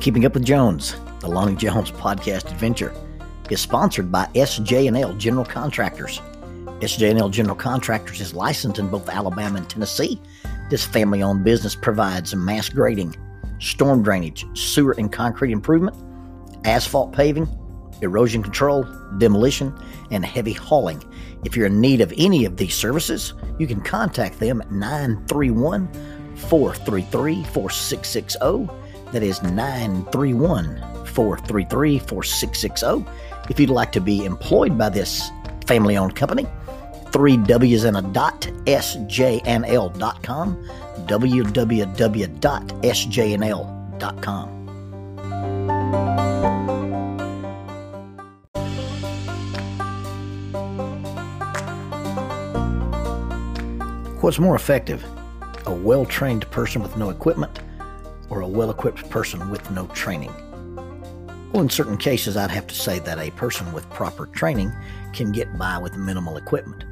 Keeping Up with Jones, the Lonnie Jones podcast adventure, is sponsored by SJ&L General Contractors. SJ&L General Contractors is licensed in both Alabama and Tennessee. This family-owned business provides mass grading, storm drainage, sewer and concrete improvement, asphalt paving, erosion control, demolition, and heavy hauling. If you're in need of any of these services, you can contact them at 931 433 4660. That is 931 433 4660. If you'd like to be employed by this family owned company, three W's and a dot, sjnl.com, www.sjnl.com. What's more effective? A well trained person with no equipment or a well equipped person with no training? Well, in certain cases, I'd have to say that a person with proper training can get by with minimal equipment.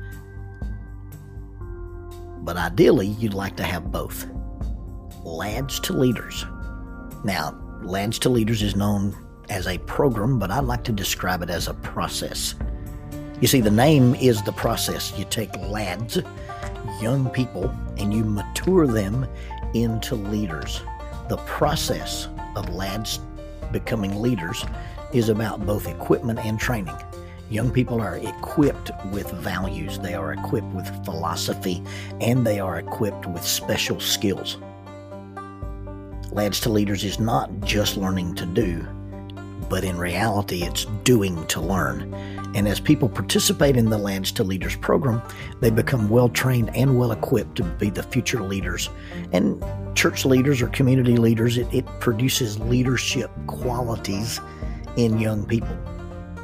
But ideally, you'd like to have both. Lads to Leaders. Now, Lads to Leaders is known as a program, but I'd like to describe it as a process. You see, the name is the process. You take lads young people and you mature them into leaders. The process of lads becoming leaders is about both equipment and training. Young people are equipped with values, they are equipped with philosophy, and they are equipped with special skills. Lads to Leaders is not just learning to do, but in reality, it's doing to learn. And as people participate in the Lads to Leaders program, they become well trained and well equipped to be the future leaders. And church leaders or community leaders, it, it produces leadership qualities in young people.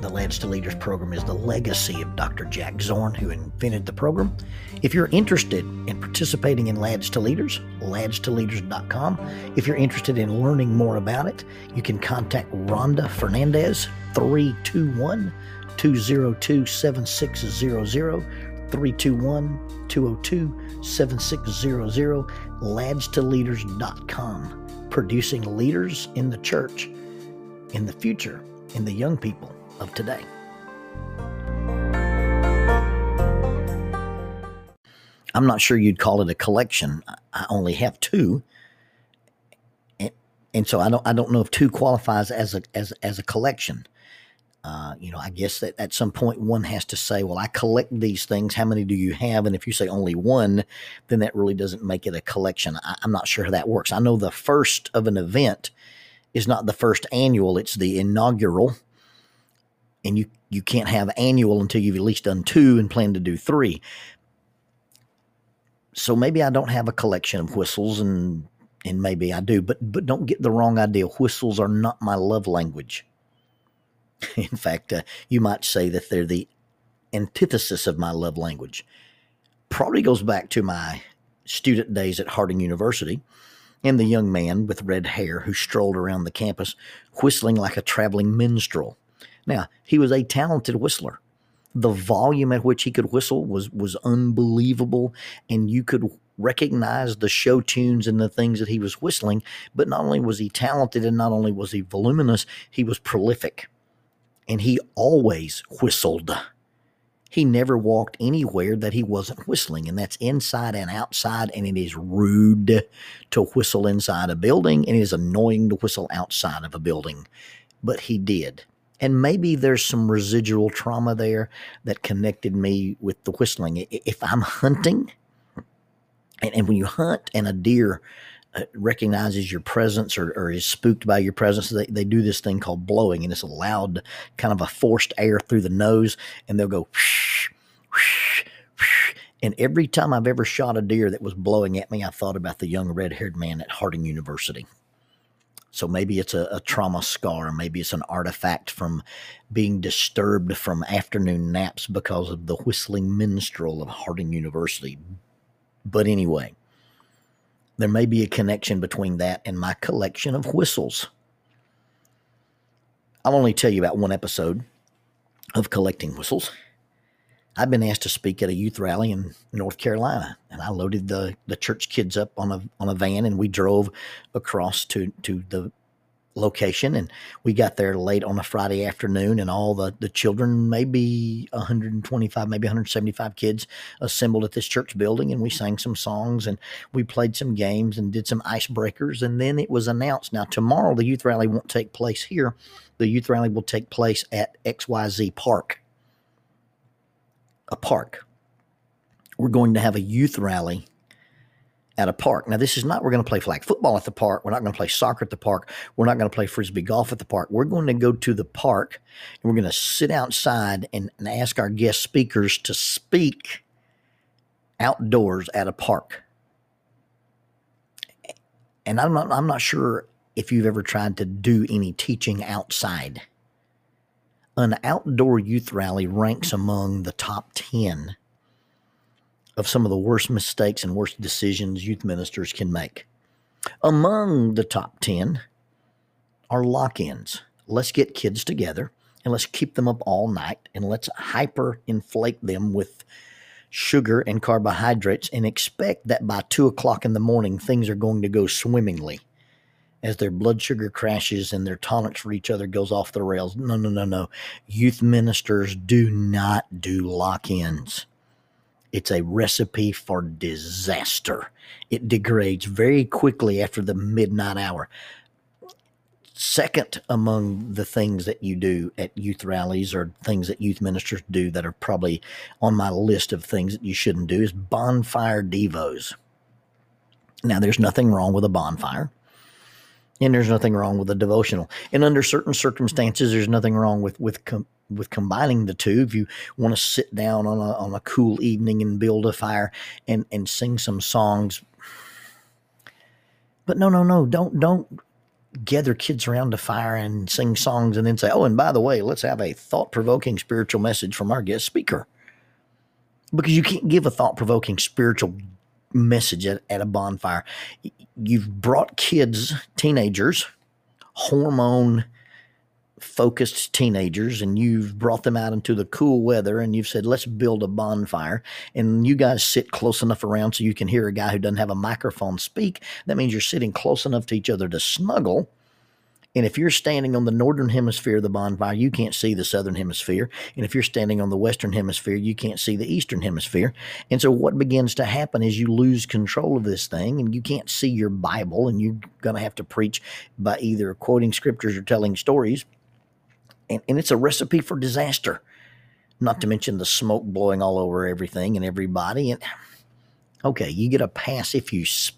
The Lads to Leaders program is the legacy of Dr. Jack Zorn, who invented the program. If you're interested in participating in Lads to Leaders, ladstoleaders.com. If you're interested in learning more about it, you can contact Rhonda Fernandez, 321 202 7600. 321 202 7600. Ladstoleaders.com. Producing leaders in the church, in the future, in the young people of today. I'm not sure you'd call it a collection. I only have two. And, so I don't I don't know if two qualifies as a as as a collection. Uh, you know, I guess that at some point one has to say, well, I collect these things. How many do you have? And if you say only one, then that really doesn't make it a collection. I, I'm not sure how that works. I know the first of an event is not the first annual, it's the inaugural. And you, you can't have annual until you've at least done two and plan to do three. So maybe I don't have a collection of whistles and and maybe I do, but but don't get the wrong idea. Whistles are not my love language. In fact, uh, you might say that they're the antithesis of my love language. Probably goes back to my student days at Harding University and the young man with red hair who strolled around the campus whistling like a traveling minstrel. Now, he was a talented whistler. The volume at which he could whistle was was unbelievable, and you could recognize the show tunes and the things that he was whistling. But not only was he talented and not only was he voluminous, he was prolific and he always whistled. He never walked anywhere that he wasn't whistling, and that's inside and outside. And it is rude to whistle inside a building, and it is annoying to whistle outside of a building. But he did. And maybe there's some residual trauma there that connected me with the whistling. If I'm hunting, and, and when you hunt and a deer uh, recognizes your presence or, or, is spooked by your presence, they, they do this thing called blowing, and it's a loud, kind of a forced air through the nose, and they'll go. Whoosh, whoosh, whoosh. And every time I've ever shot a deer that was blowing at me, I thought about the young red haired man at Harding University. So maybe it's a, a, trauma scar. Maybe it's an artifact from being disturbed from afternoon naps because of the whistling minstrel of Harding University. But anyway, there may be a connection between that and my collection of whistles. I'll only tell you about one episode of collecting whistles. I've been asked to speak at a youth rally in North Carolina, and I loaded the, the church kids up on a on a van, and we drove across to to the location and we got there late on a friday afternoon and all the, the children maybe 125 maybe 175 kids assembled at this church building and we sang some songs and we played some games and did some icebreakers and then it was announced. Now tomorrow the youth rally won't take place here. The youth rally will take place at xyz park a park we're going to have a youth rally at a park. Now, this is not, we're going to play flag football at the park. We're not going to play soccer at the park. We're not going to play frisbee golf at the park. We're going to go to the park and we're going to sit outside and, and ask our guest speakers to speak outdoors at a park. And I'm not, I'm not sure if you've ever tried to do any teaching outside. An outdoor youth rally ranks among the top 10 of some of the worst mistakes and worst decisions youth ministers can make. Among the top 10 are lock ins. Let's get kids together and let's keep them up all night and let's hyper inflate them with sugar and carbohydrates and expect that by two o'clock in the morning things are going to go swimmingly as their blood sugar crashes and their tonics for each other goes off the rails. No, no, no, no. Youth ministers do not do lock ins. It's a recipe for disaster. It degrades very quickly after the midnight hour. Second among the things that you do at youth rallies or things that youth ministers do that are probably on my list of things that you shouldn't do is bonfire devos. Now, there's nothing wrong with a bonfire and there's nothing wrong with a devotional. And under certain circumstances, there's nothing wrong with with com- with combining the two. If you want to sit down on a on a cool evening and build a fire and and sing some songs, but no, no, no, don't don't gather kids around the fire and sing songs and then say, oh, and by the way, let's have a thought provoking spiritual message from our guest speaker. Because you can't give a thought provoking spiritual message at, at a bonfire. You've brought kids, teenagers, hormone focused teenagers and you've brought them out into the cool weather and you've said, let's build a bonfire. And you guys sit close enough around so you can hear a guy who doesn't have a microphone speak. That means you're sitting close enough to each other to snuggle and if you're standing on the northern hemisphere of the bonfire, you can't see the southern hemisphere. And if you're standing on the western hemisphere, you can't see the eastern hemisphere. And so what begins to happen is you lose control of this thing and you can't see your Bible and you're going to have to preach by either quoting scriptures or telling stories. And, and it's a recipe for disaster, not to mention the smoke blowing all over everything and everybody. And okay, you get a pass if you speak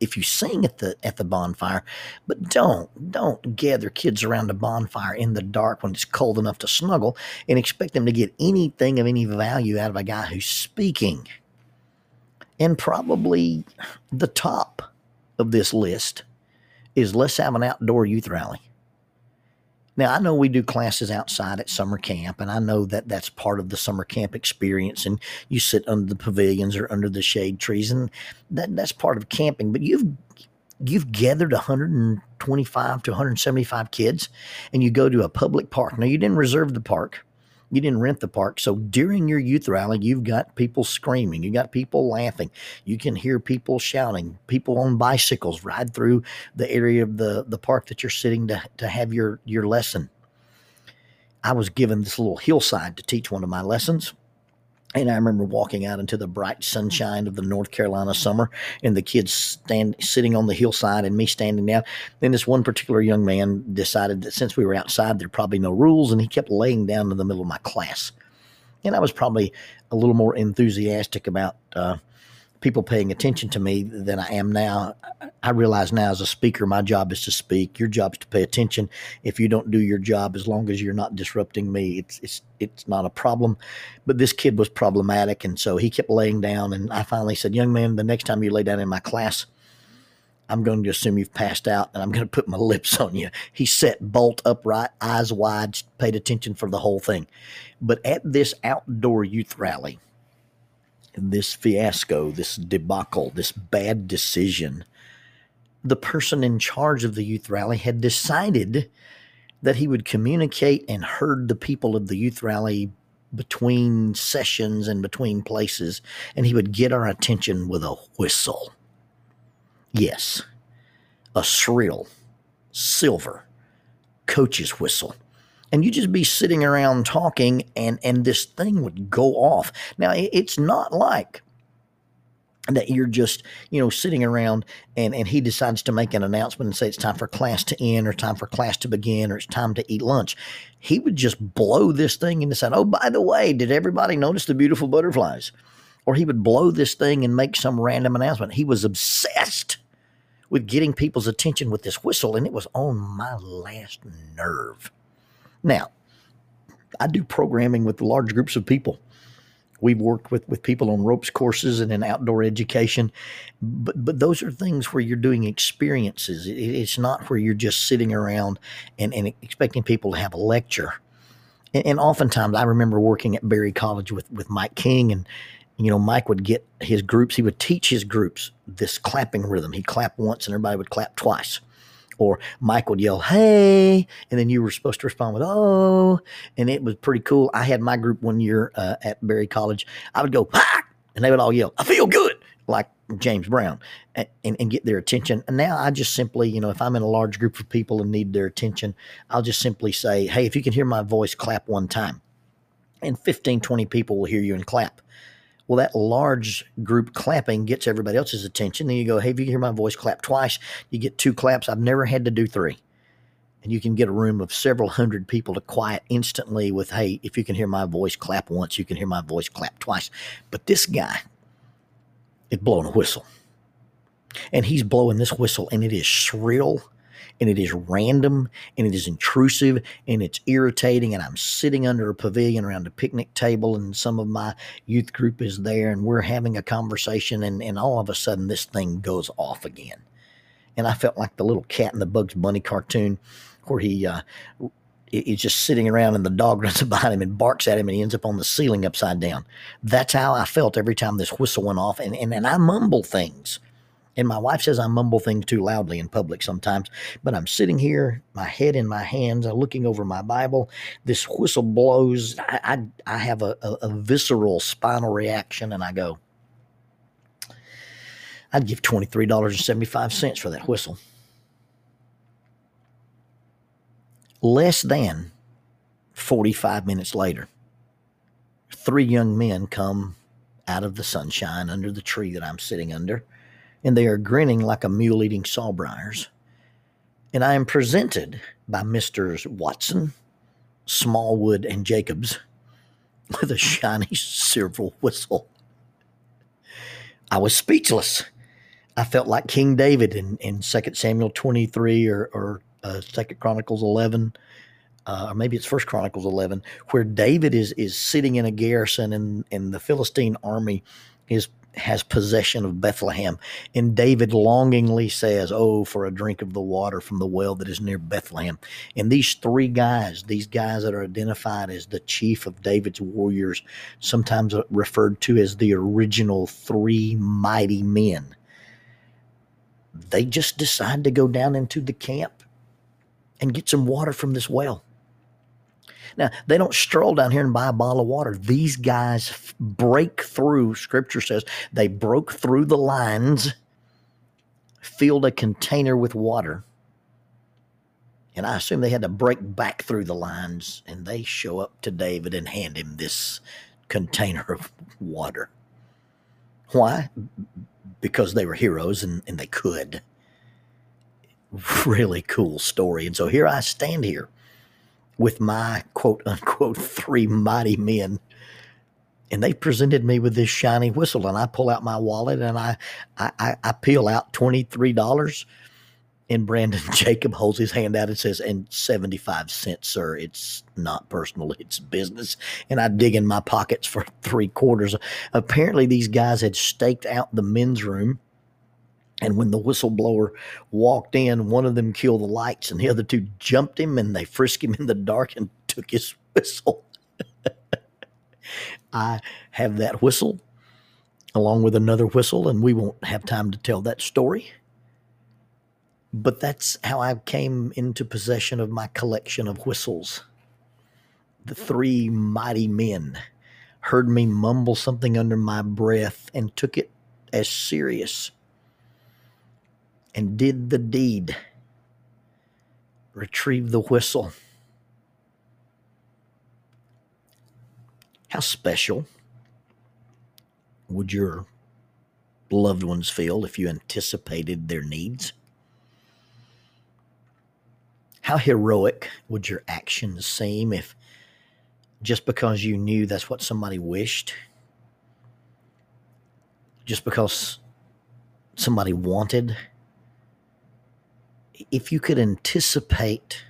if you sing at the at the bonfire, but don't don't gather kids around a bonfire in the dark when it's cold enough to snuggle and expect them to get anything of any value out of a guy who's speaking. And probably the top of this list is let's have an outdoor youth rally. Now, I know we do classes outside at summer camp, and I know that that's part of the summer camp experience. And you sit under the pavilions or under the shade trees, and that that's part of camping. But you've you've gathered 125 to 175 kids, and you go to a public park. Now, you didn't reserve the park you didn't rent the park. So during your youth rally, you've got people screaming, you got people laughing, you can hear people shouting, people on bicycles ride through the area of the, the park that you're sitting to, to have your, your lesson. I was given this little hillside to teach one of my lessons. And I remember walking out into the bright sunshine of the North Carolina summer, and the kids stand sitting on the hillside, and me standing down. Then this one particular young man decided that since we were outside, there'd probably no rules, and he kept laying down in the middle of my class. And I was probably a little more enthusiastic about uh, people paying attention to me than I am now. I realize now as a speaker, my job is to speak. Your job is to pay attention. If you don't do your job, as long as you're not disrupting me, it's it's it's not a problem. But this kid was problematic, and so he kept laying down. And I finally said, "Young man, the next time you lay down in my class." I'm going to assume you've passed out and I'm going to put my lips on you. He sat bolt upright, eyes wide, paid attention for the whole thing. But at this outdoor youth rally, this fiasco, this debacle, this bad decision, the person in charge of the youth rally had decided that he would communicate and herd the people of the youth rally between sessions and between places, and he would get our attention with a whistle. Yes, a shrill, silver, coach's whistle and you just be sitting around talking and and this thing would go off. Now it's not like that you're just you know sitting around and and he decides to make an announcement and say it's time for class to end or time for class to begin or it's time to eat lunch. He would just blow this thing and decide oh by the way did everybody notice the beautiful butterflies? Or he would blow this thing and make some random announcement. He was obsessed with getting people's attention with this whistle and it was on my last nerve now i do programming with large groups of people We've worked with, with people on ropes courses and in outdoor education, but but those are things where you're doing experiences. It, it's not where you're just sitting around and, and expecting people to have a lecture. And, and oftentimes, I remember working at Berry College with with Mike King, and you know Mike would get his groups. He would teach his groups this clapping rhythm. He'd clap once, and everybody would clap twice or Mike would yell, "Hey!" and then you were supposed to respond with "Oh," and it was pretty cool. I had my group one year uh, at Berry College. I would go, "Ah!" and they would all yell, "I feel good," like James Brown, and, and, and get their attention. And now I just simply, you know, if I'm in a large group of people and need their attention, I'll just simply say, "Hey, if you can hear my voice, clap one time." And 15, 20 people will hear you and clap. Well, that large group clapping gets everybody else's attention. Then you go, hey, if you hear my voice clap twice, you get two claps. I've never had to do three. And you can get a room of several hundred people to quiet instantly with, hey, if you can hear my voice clap once, you can hear my voice clap twice. But this guy is blowing a whistle. And he's blowing this whistle, and it is shrill and it is random and it is intrusive and it's irritating. And I'm sitting under a pavilion around a picnic table, and some of my youth group is there, and we're having a conversation, and, and all of a sudden this thing goes off again. And I felt like the little cat in the Bugs Bunny cartoon where he uh, he's just sitting around and the dog runs behind him and barks at him and he ends up on the ceiling upside down. That's how I felt every time this whistle went off. And, and, and I mumble things. And my wife says I mumble things too loudly in public sometimes, but I'm sitting here, my head in my hands, I'm looking over my Bible. This whistle blows. I, I, I have a, a, a visceral spinal reaction, and I go, I'd give $23.75 for that whistle. Less than 45 minutes later, three young men come out of the sunshine under the tree that I'm sitting under and they are grinning like a mule eating sawbriars. And I am presented by Misters Watson, Smallwood, and Jacobs with a shiny silver whistle. I was speechless. I felt like King David in, in 2 Samuel 23 or, or uh, 2 Chronicles 11, uh, or maybe it's First Chronicles 11, where David is, is sitting in a garrison and, and the Philistine army is has possession of Bethlehem. And David longingly says, Oh, for a drink of the water from the well that is near Bethlehem. And these three guys, these guys that are identified as the chief of David's warriors, sometimes referred to as the original three mighty men, they just decide to go down into the camp and get some water from this well. Now, they don't stroll down here and buy a bottle of water. These guys break through, scripture says, they broke through the lines, filled a container with water. And I assume they had to break back through the lines, and they show up to David and hand him this container of water. Why? Because they were heroes and, and they could. Really cool story. And so here I stand here with my quote unquote three mighty men. And they presented me with this shiny whistle, and I pull out my wallet and I I, I peel out twenty three dollars. And Brandon Jacob holds his hand out and says, "And seventy five cents, sir. It's not personal; it's business." And I dig in my pockets for three quarters. Apparently, these guys had staked out the men's room and when the whistleblower walked in, one of them killed the lights, and the other two jumped him and they frisked him in the dark and took his whistle. I have that whistle along with another whistle, and we won't have time to tell that story. But that's how I came into possession of my collection of whistles. The three mighty men heard me mumble something under my breath and took it as serious and did the deed. retrieve the whistle. How special would your loved ones feel if you anticipated their needs? How heroic would your actions seem if just because you knew that's what somebody wished, just because somebody wanted, if you could anticipate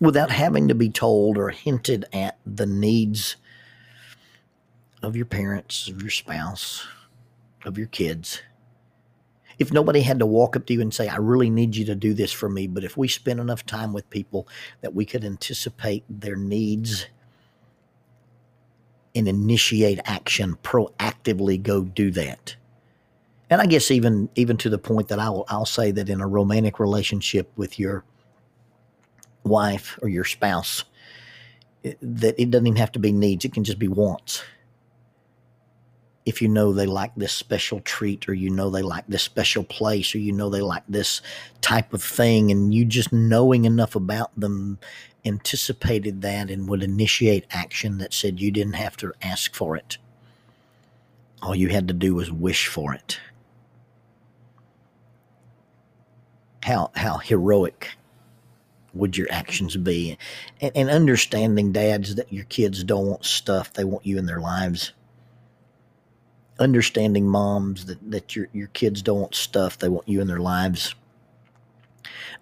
without having to be told or hinted at the needs of your parents, of your spouse, of your kids. If nobody had to walk up to you and say, I really need you to do this for me, but if we spent enough time with people that we could anticipate their needs and initiate action, proactively go do that. And I guess even even to the point that I'll I'll say that in a romantic relationship with your wife or your spouse, that it doesn't even have to be needs; it can just be wants. If you know they like this special treat or you know they like this special place or you know they like this type of thing and you just knowing enough about them anticipated that and would initiate action that said you didn't have to ask for it. All you had to do was wish for it how how heroic would your actions be and, and understanding dads that your kids don't want stuff they want you in their lives understanding moms that, that your, your kids don't want stuff, they want you in their lives.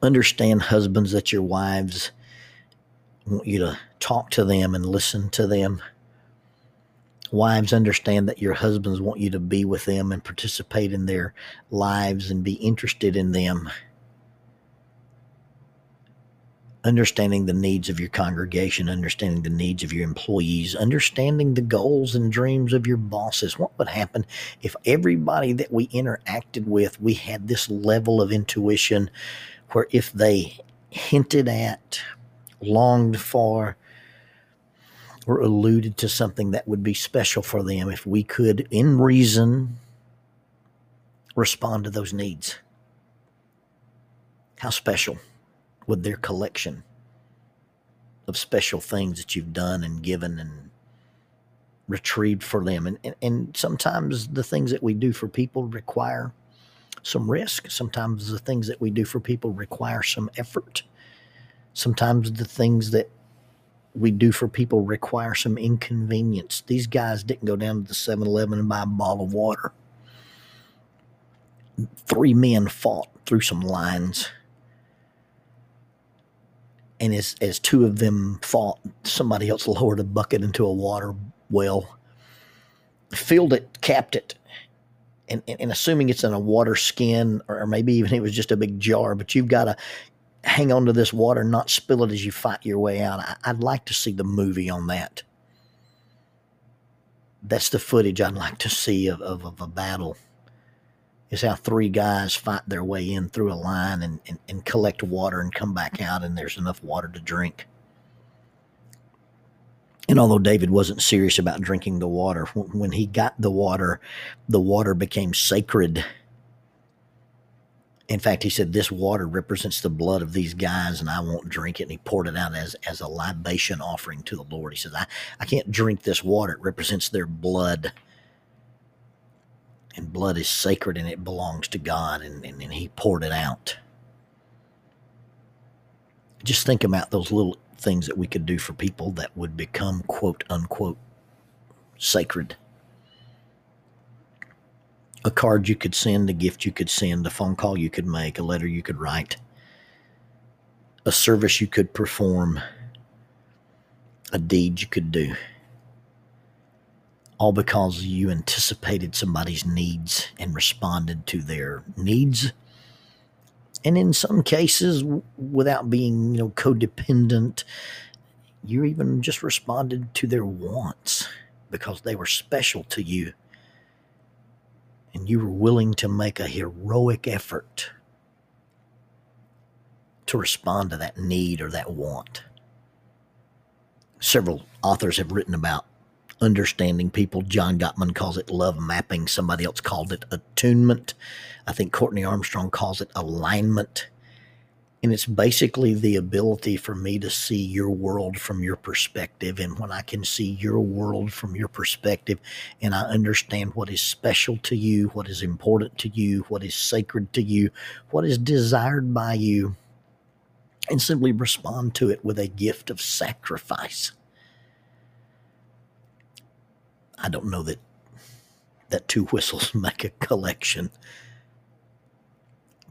Understand husbands that your wives want you to talk to them and listen to them. Wives understand that your husbands want you to be with them and participate in their lives and be interested in them understanding the needs of your congregation, understanding the needs of your employees, understanding the goals and dreams of your bosses. What would happen if everybody that we interacted with, we had this level of intuition where if they hinted at, longed for, or alluded to something that would be special for them, if we could, in reason, respond to those needs? How special with their collection of special things that you've done and given and retrieved for them. And, and, and sometimes the things that we do for people require some risk. Sometimes the things that we do for people require some effort. Sometimes the things that we do for people require some inconvenience. These guys didn't go down to the 7 Eleven and buy a bottle of water. Three men fought through some lines and as as two of them fought, somebody else lowered a bucket into a water well, filled it, capped it, and, and, and assuming it's in a water skin or maybe even it was just a big jar, but you've got to hang on to this water, not spill it as you fight your way out. I, I'd like to see the movie on that. That's the footage I'd like to see of, of, of a battle is how three guys fight their way in through a line and, and, and, collect water and come back out, and there's enough water to drink. And although David wasn't serious about drinking the water, when he got the water, the water became sacred. In fact, he said, This water represents the blood of these guys, and I won't drink it. And he poured it out as, as a libation offering to the Lord. He says, I, I can't drink this water. It represents their blood and blood is sacred and it belongs to God, and, and, and He poured it out. Just think about those little things that we could do for people that would become quote unquote sacred. A card you could send, a gift you could send, a phone call you could make, a letter you could write, a service you could perform, a deed you could do all because you anticipated somebody's needs and responded to their needs. And in some cases, without being, you know, codependent, you even just responded to their wants because they were special to you. And you were willing to make a heroic effort to respond to that need or that want. Several authors have written about understanding people. John Gottman calls it love mapping. Somebody else called it attunement. I think Courtney Armstrong calls it alignment. And it's basically the ability for me to see your world from your perspective. And when I can see your world from your perspective and I understand what is special to you, what is important to you, what is sacred to you, what is desired by you, and simply respond to it with a gift of sacrifice. I don't know that that two whistles make a collection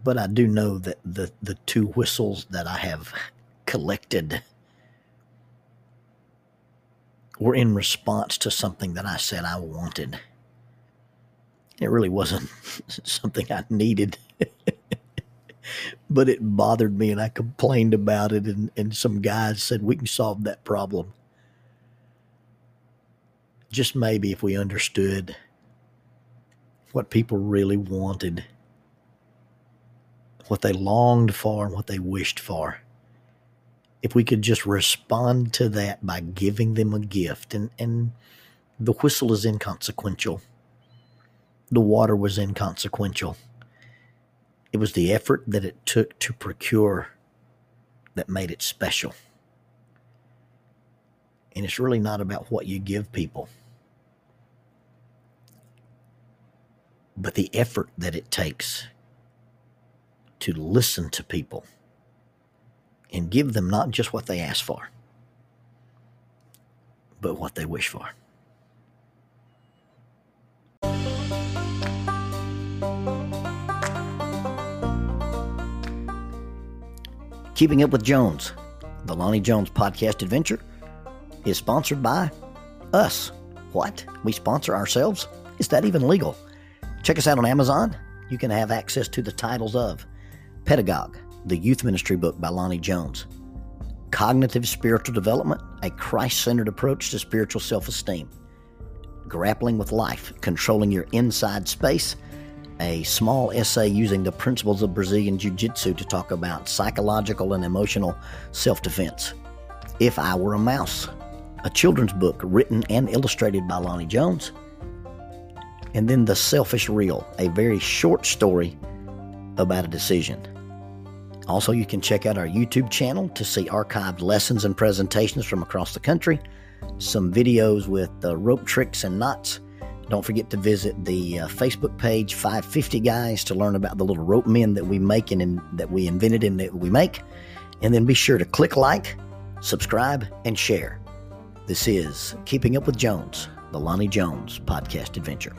but I do know that the the two whistles that I have collected were in response to something that I said I wanted. It really wasn't something I needed. but it bothered me and I complained about it and, and some guys said we can solve that problem. Just maybe if we understood what people really wanted what they longed for and what they wished for. If we could just respond to that by giving them a gift, and, and the whistle is inconsequential, the water was inconsequential. It was the effort that it took to procure that made it special. And it's really not about what you give people, but the effort that it takes to listen to people and give them not just what they ask for, but what they wish for. Keeping Up with Jones, the Lonnie Jones podcast adventure, is sponsored by us. What? We sponsor ourselves? Is that even legal? Check us out on Amazon. You can have access to the titles of Pedagogue, the youth ministry book by Lonnie Jones. Cognitive Spiritual Development, a Christ centered approach to spiritual self esteem. Grappling with Life, Controlling Your Inside Space, a small essay using the principles of Brazilian Jiu Jitsu to talk about psychological and emotional self defense. If I Were a Mouse, a children's book written and illustrated by Lonnie Jones. And then The Selfish Real, a very short story about a decision. Also, you can check out our YouTube channel to see archived lessons and presentations from across the country, some videos with uh, rope tricks and knots. Don't forget to visit the uh, Facebook page 550 Guys to learn about the little rope men that we make and in, that we invented and that we make. And then be sure to click like, subscribe, and share. This is Keeping Up with Jones, the Lonnie Jones podcast adventure.